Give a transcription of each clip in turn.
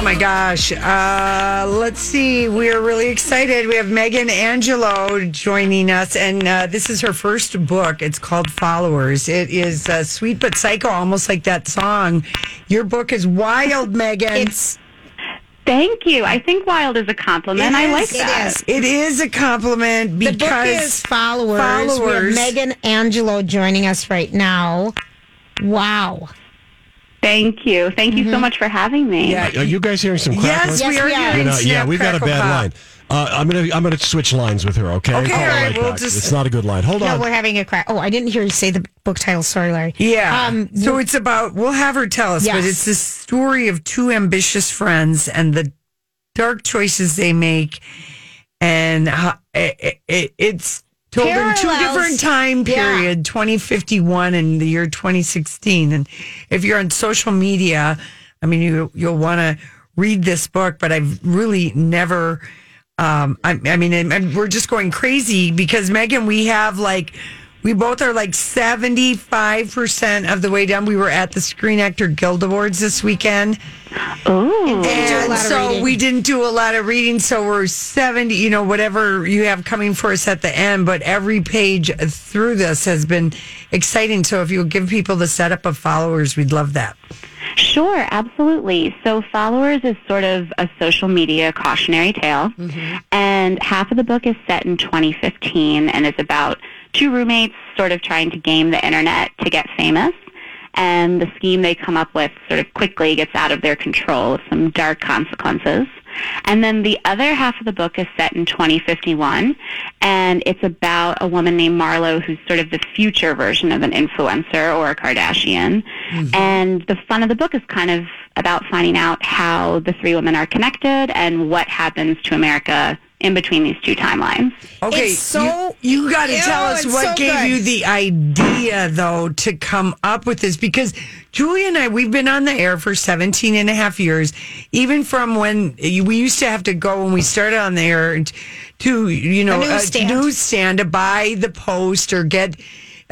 Oh my gosh. Uh, let's see. We are really excited. We have Megan Angelo joining us, and uh, this is her first book. It's called Followers. It is uh, sweet but psycho, almost like that song. Your book is wild, Megan. It's Thank you. I think wild is a compliment. It I is, like it that. is. It is a compliment the because book is followers. We have Followers. Megan Angelo joining us right now. Wow. Thank you. Thank you so much for having me. Yeah. Are you guys hearing some crackling? Yes, we are we are. hearing You know, yeah, we've got a bad pop. line. Uh, I'm gonna I'm gonna switch lines with her. Okay. Okay, Call all right, right we'll just- It's not a good line. Hold No, on. No, we're having a crack. Oh, I didn't hear you say the book title. Sorry, Larry. Yeah. Um, so it's about, we'll have her tell us, but it's the story of two ambitious friends and the dark choices they make. And how, it, it, it's told in two different time Yeah. period 2051 and the year 2016. And if you're on social media, I mean, you, you'll want to read this book, but I've really never. Um, I, I mean, and, and we're just going crazy because Megan, we have like, we both are like 75% of the way down. We were at the Screen Actor Guild Awards this weekend. A And so we didn't do a lot of reading. So we're 70, you know, whatever you have coming for us at the end. But every page through this has been exciting. So if you'll give people the setup of followers, we'd love that. Sure, absolutely. So, Followers is sort of a social media cautionary tale, mm-hmm. and half of the book is set in 2015 and it's about two roommates sort of trying to game the internet to get famous. And the scheme they come up with sort of quickly gets out of their control with some dark consequences. And then the other half of the book is set in 2051, and it's about a woman named Marlo who's sort of the future version of an influencer or a Kardashian. Mm-hmm. And the fun of the book is kind of about finding out how the three women are connected and what happens to America in between these two timelines. Okay, It's so- you, got to tell us what so gave good. you the idea, though, to come up with this because Julie and I, we've been on the air for 17 and a half years, even from when we used to have to go when we started on the air to, you know, A uh, newsstand. newsstand to buy the post or get.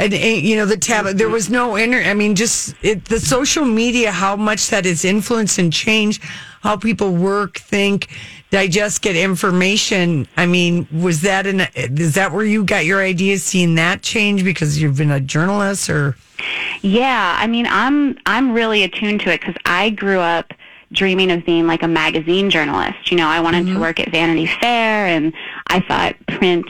And you know the tab. Mm-hmm. There was no inter. I mean, just it, the social media. How much that has influenced and changed how people work, think, digest, get information. I mean, was that an? Is that where you got your ideas? Seeing that change because you've been a journalist, or Yeah, I mean, I'm I'm really attuned to it because I grew up dreaming of being like a magazine journalist. You know, I wanted to mm-hmm. work at Vanity Fair, and I thought print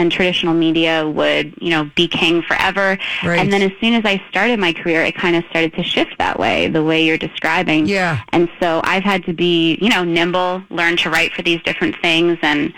and traditional media would, you know, be king forever. Right. And then as soon as I started my career, it kind of started to shift that way, the way you're describing. Yeah. And so I've had to be, you know, nimble, learn to write for these different things and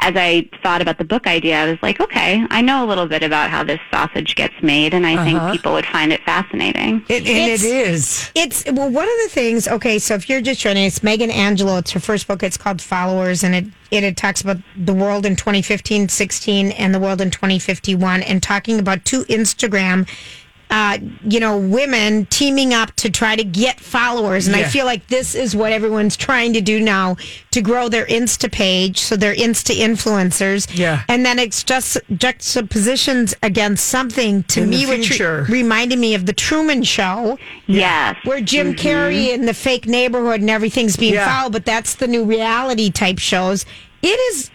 as I thought about the book idea, I was like, okay, I know a little bit about how this sausage gets made, and I think uh-huh. people would find it fascinating. it, and It's- it is. It's well, one of the things. Okay, so if you're just joining, it's Megan Angelo. It's her first book. It's called Followers, and it it, it talks about the world in 2015, 16, and the world in 2051, and talking about two Instagram. Uh, you know, women teaming up to try to get followers. And I feel like this is what everyone's trying to do now to grow their Insta page. So they're Insta influencers. Yeah. And then it's just juxtapositions against something to In me, which re- reminded me of the Truman Show Yes. where Jim Carrey in the fake neighborhood and everything's being Mm-hmm. Yeah. followed, but that's the new reality type shows. It is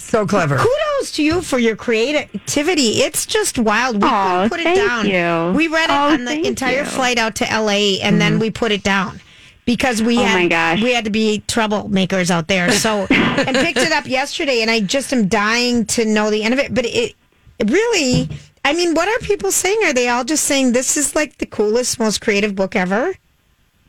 So clever. kudos to you for your creativity. It's just wild. We Aw, couldn't put it down. you. We read it Oh, on the entire you. flight out to LA and then mm-hmm. we put it down. Because we Oh had my gosh. we had to be troublemakers out there. So and picked it up yesterday and I just am dying to know the end of it. But it, it really I mean, what are people saying? Are they all just saying this is like the coolest, most creative book ever?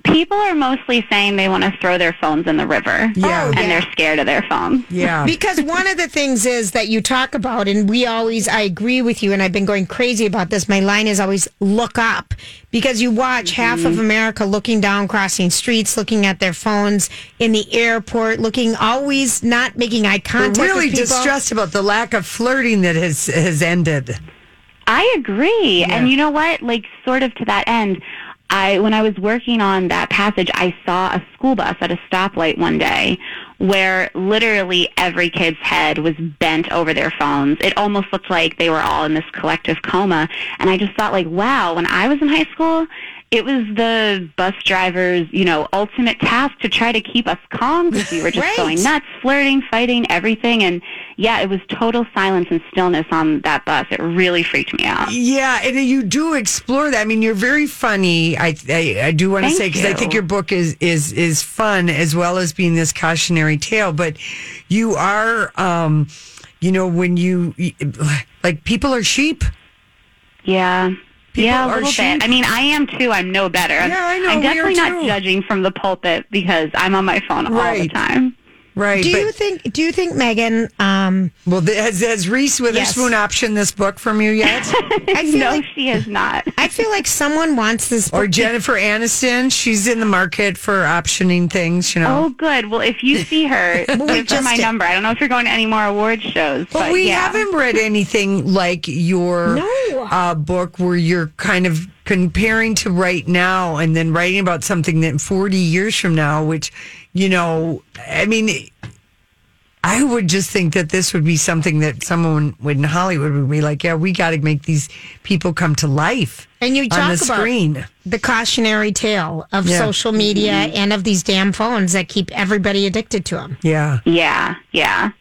People are mostly saying they want to throw their phones in the river. Yeah. And oh, yeah. they're scared of their phones. Yeah. because one of the things is that you talk about, and we always, I agree with you, and I've been going crazy about this. My line is always look up because you watch half of mm-hmm. America looking down, crossing streets, looking at their phones in the airport, looking always not making eye We're contact. really with people. distressed about the lack of flirting that has has ended. I agree. And you know what? Like, sort of to that end, I when I was working on that passage, I saw a school bus at a stoplight one day where literally every kid's head was bent over their phones. It almost looked like they were all in this collective coma. And I just thought like, wow, when I was in high school, it was the bus driver's, you know, ultimate task to try to keep us calm because we were just Right. going nuts, flirting, fighting, everything. And yeah, it was total silence and stillness on that bus. It really freaked me out. Yeah, and you do explore that. I mean, you're very funny. I I, I do want to say because I think your book is is is fun as well as being this cautionary tale. But you are, um, you know, when you like people are sheep. Yeah. People yeah, a little sheep. bit. I mean, I am too. I'm no better. I'm, Yeah, I know, I'm definitely not judging from the pulpit because I'm on my phone all the time. Right. Do but, you think? Do you think Megan? Um, well, th- has, has Reese Witherspoon optioned this book from you yet? I feel No, like she is not. I feel like someone wants this book. or Jennifer Aniston? She's in the market for optioning things, you know. Oh, good. Well, if you see her, we give her my did. number. I don't know if you're going to any more award shows, But, but, we yeah. haven't read anything like your No. uh, book where you're kind of comparing to right now and then writing about something that 40 years from now, which, you know, I mean, I would just think that this would be something that someone in Hollywood would be like, yeah, we got to make these people come to life And you on talk the about screen. the cautionary tale of Yeah. social media mm-hmm. and of these damn phones that keep everybody addicted to them. Yeah. Yeah, yeah.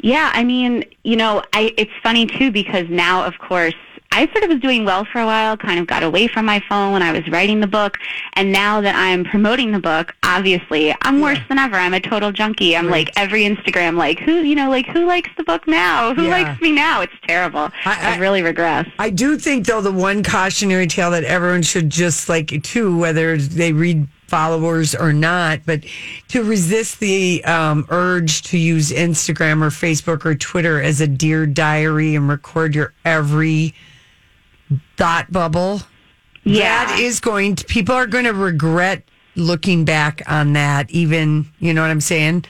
Yeah, I mean, you know, I it's funny too because now of course I sort of was doing well for a while, kind of got away from my phone when I was writing the book, and now that I'm promoting the book, obviously I'm worse than ever. I'm a total junkie. I'm like every Instagram like who, you know, like who likes the book now? Who Yeah. likes me now? It's terrible. I- I've really regressed. I do think, though, the one cautionary tale that everyone should just like too, whether they read followers or not, but to resist the um, urge to use Instagram or Facebook or Twitter as a dear diary and record your every thought bubble. Yeah. That is going to, people are going to regret looking back on that, even, you know what I'm saying?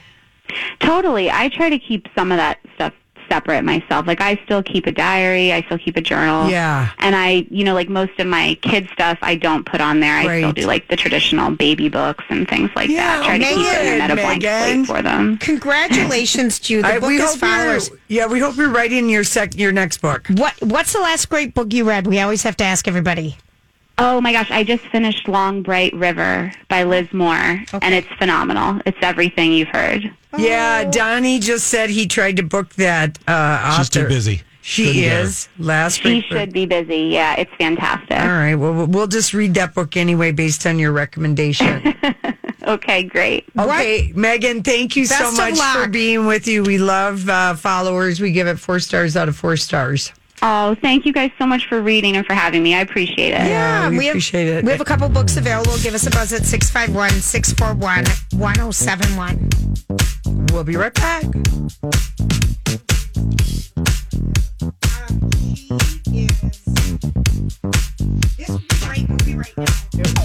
Totally. I try to keep some of that stuff separate myself. Like I still keep a diary, I still keep a journal. Yeah. And I, you know, like most of my kid stuff I don't put on there. I still do like the traditional baby books and things like Yeah, that. Try to keep Megan, the internet a blank Megan. slate for them. Congratulations to you. The I- book we is followers. Yeah, we hope you're writing your sec, your next book. What What's the last great book you read? We always have to ask everybody. Oh my gosh, I just finished Long Bright River by Liz Moore and it's phenomenal. It's everything you've heard. Yeah, Donnie just said he tried to book that uh, She's too busy. She Couldn't get her. is. Last She week. should be busy. Yeah, it's fantastic. All right. Well, we'll- we'll just read that book anyway based on your recommendation. Okay, great. okay, Megan, thank you so Best of much for being with you. We love uh, followers. We give it four stars out of four stars. Oh, thank you guys so much for reading and for having me. I appreciate it. Yeah, we, we appreciate have, it. We have a couple books available. Give us a buzz at 651 641 1071. We'll be right back. Um, is. This is right now.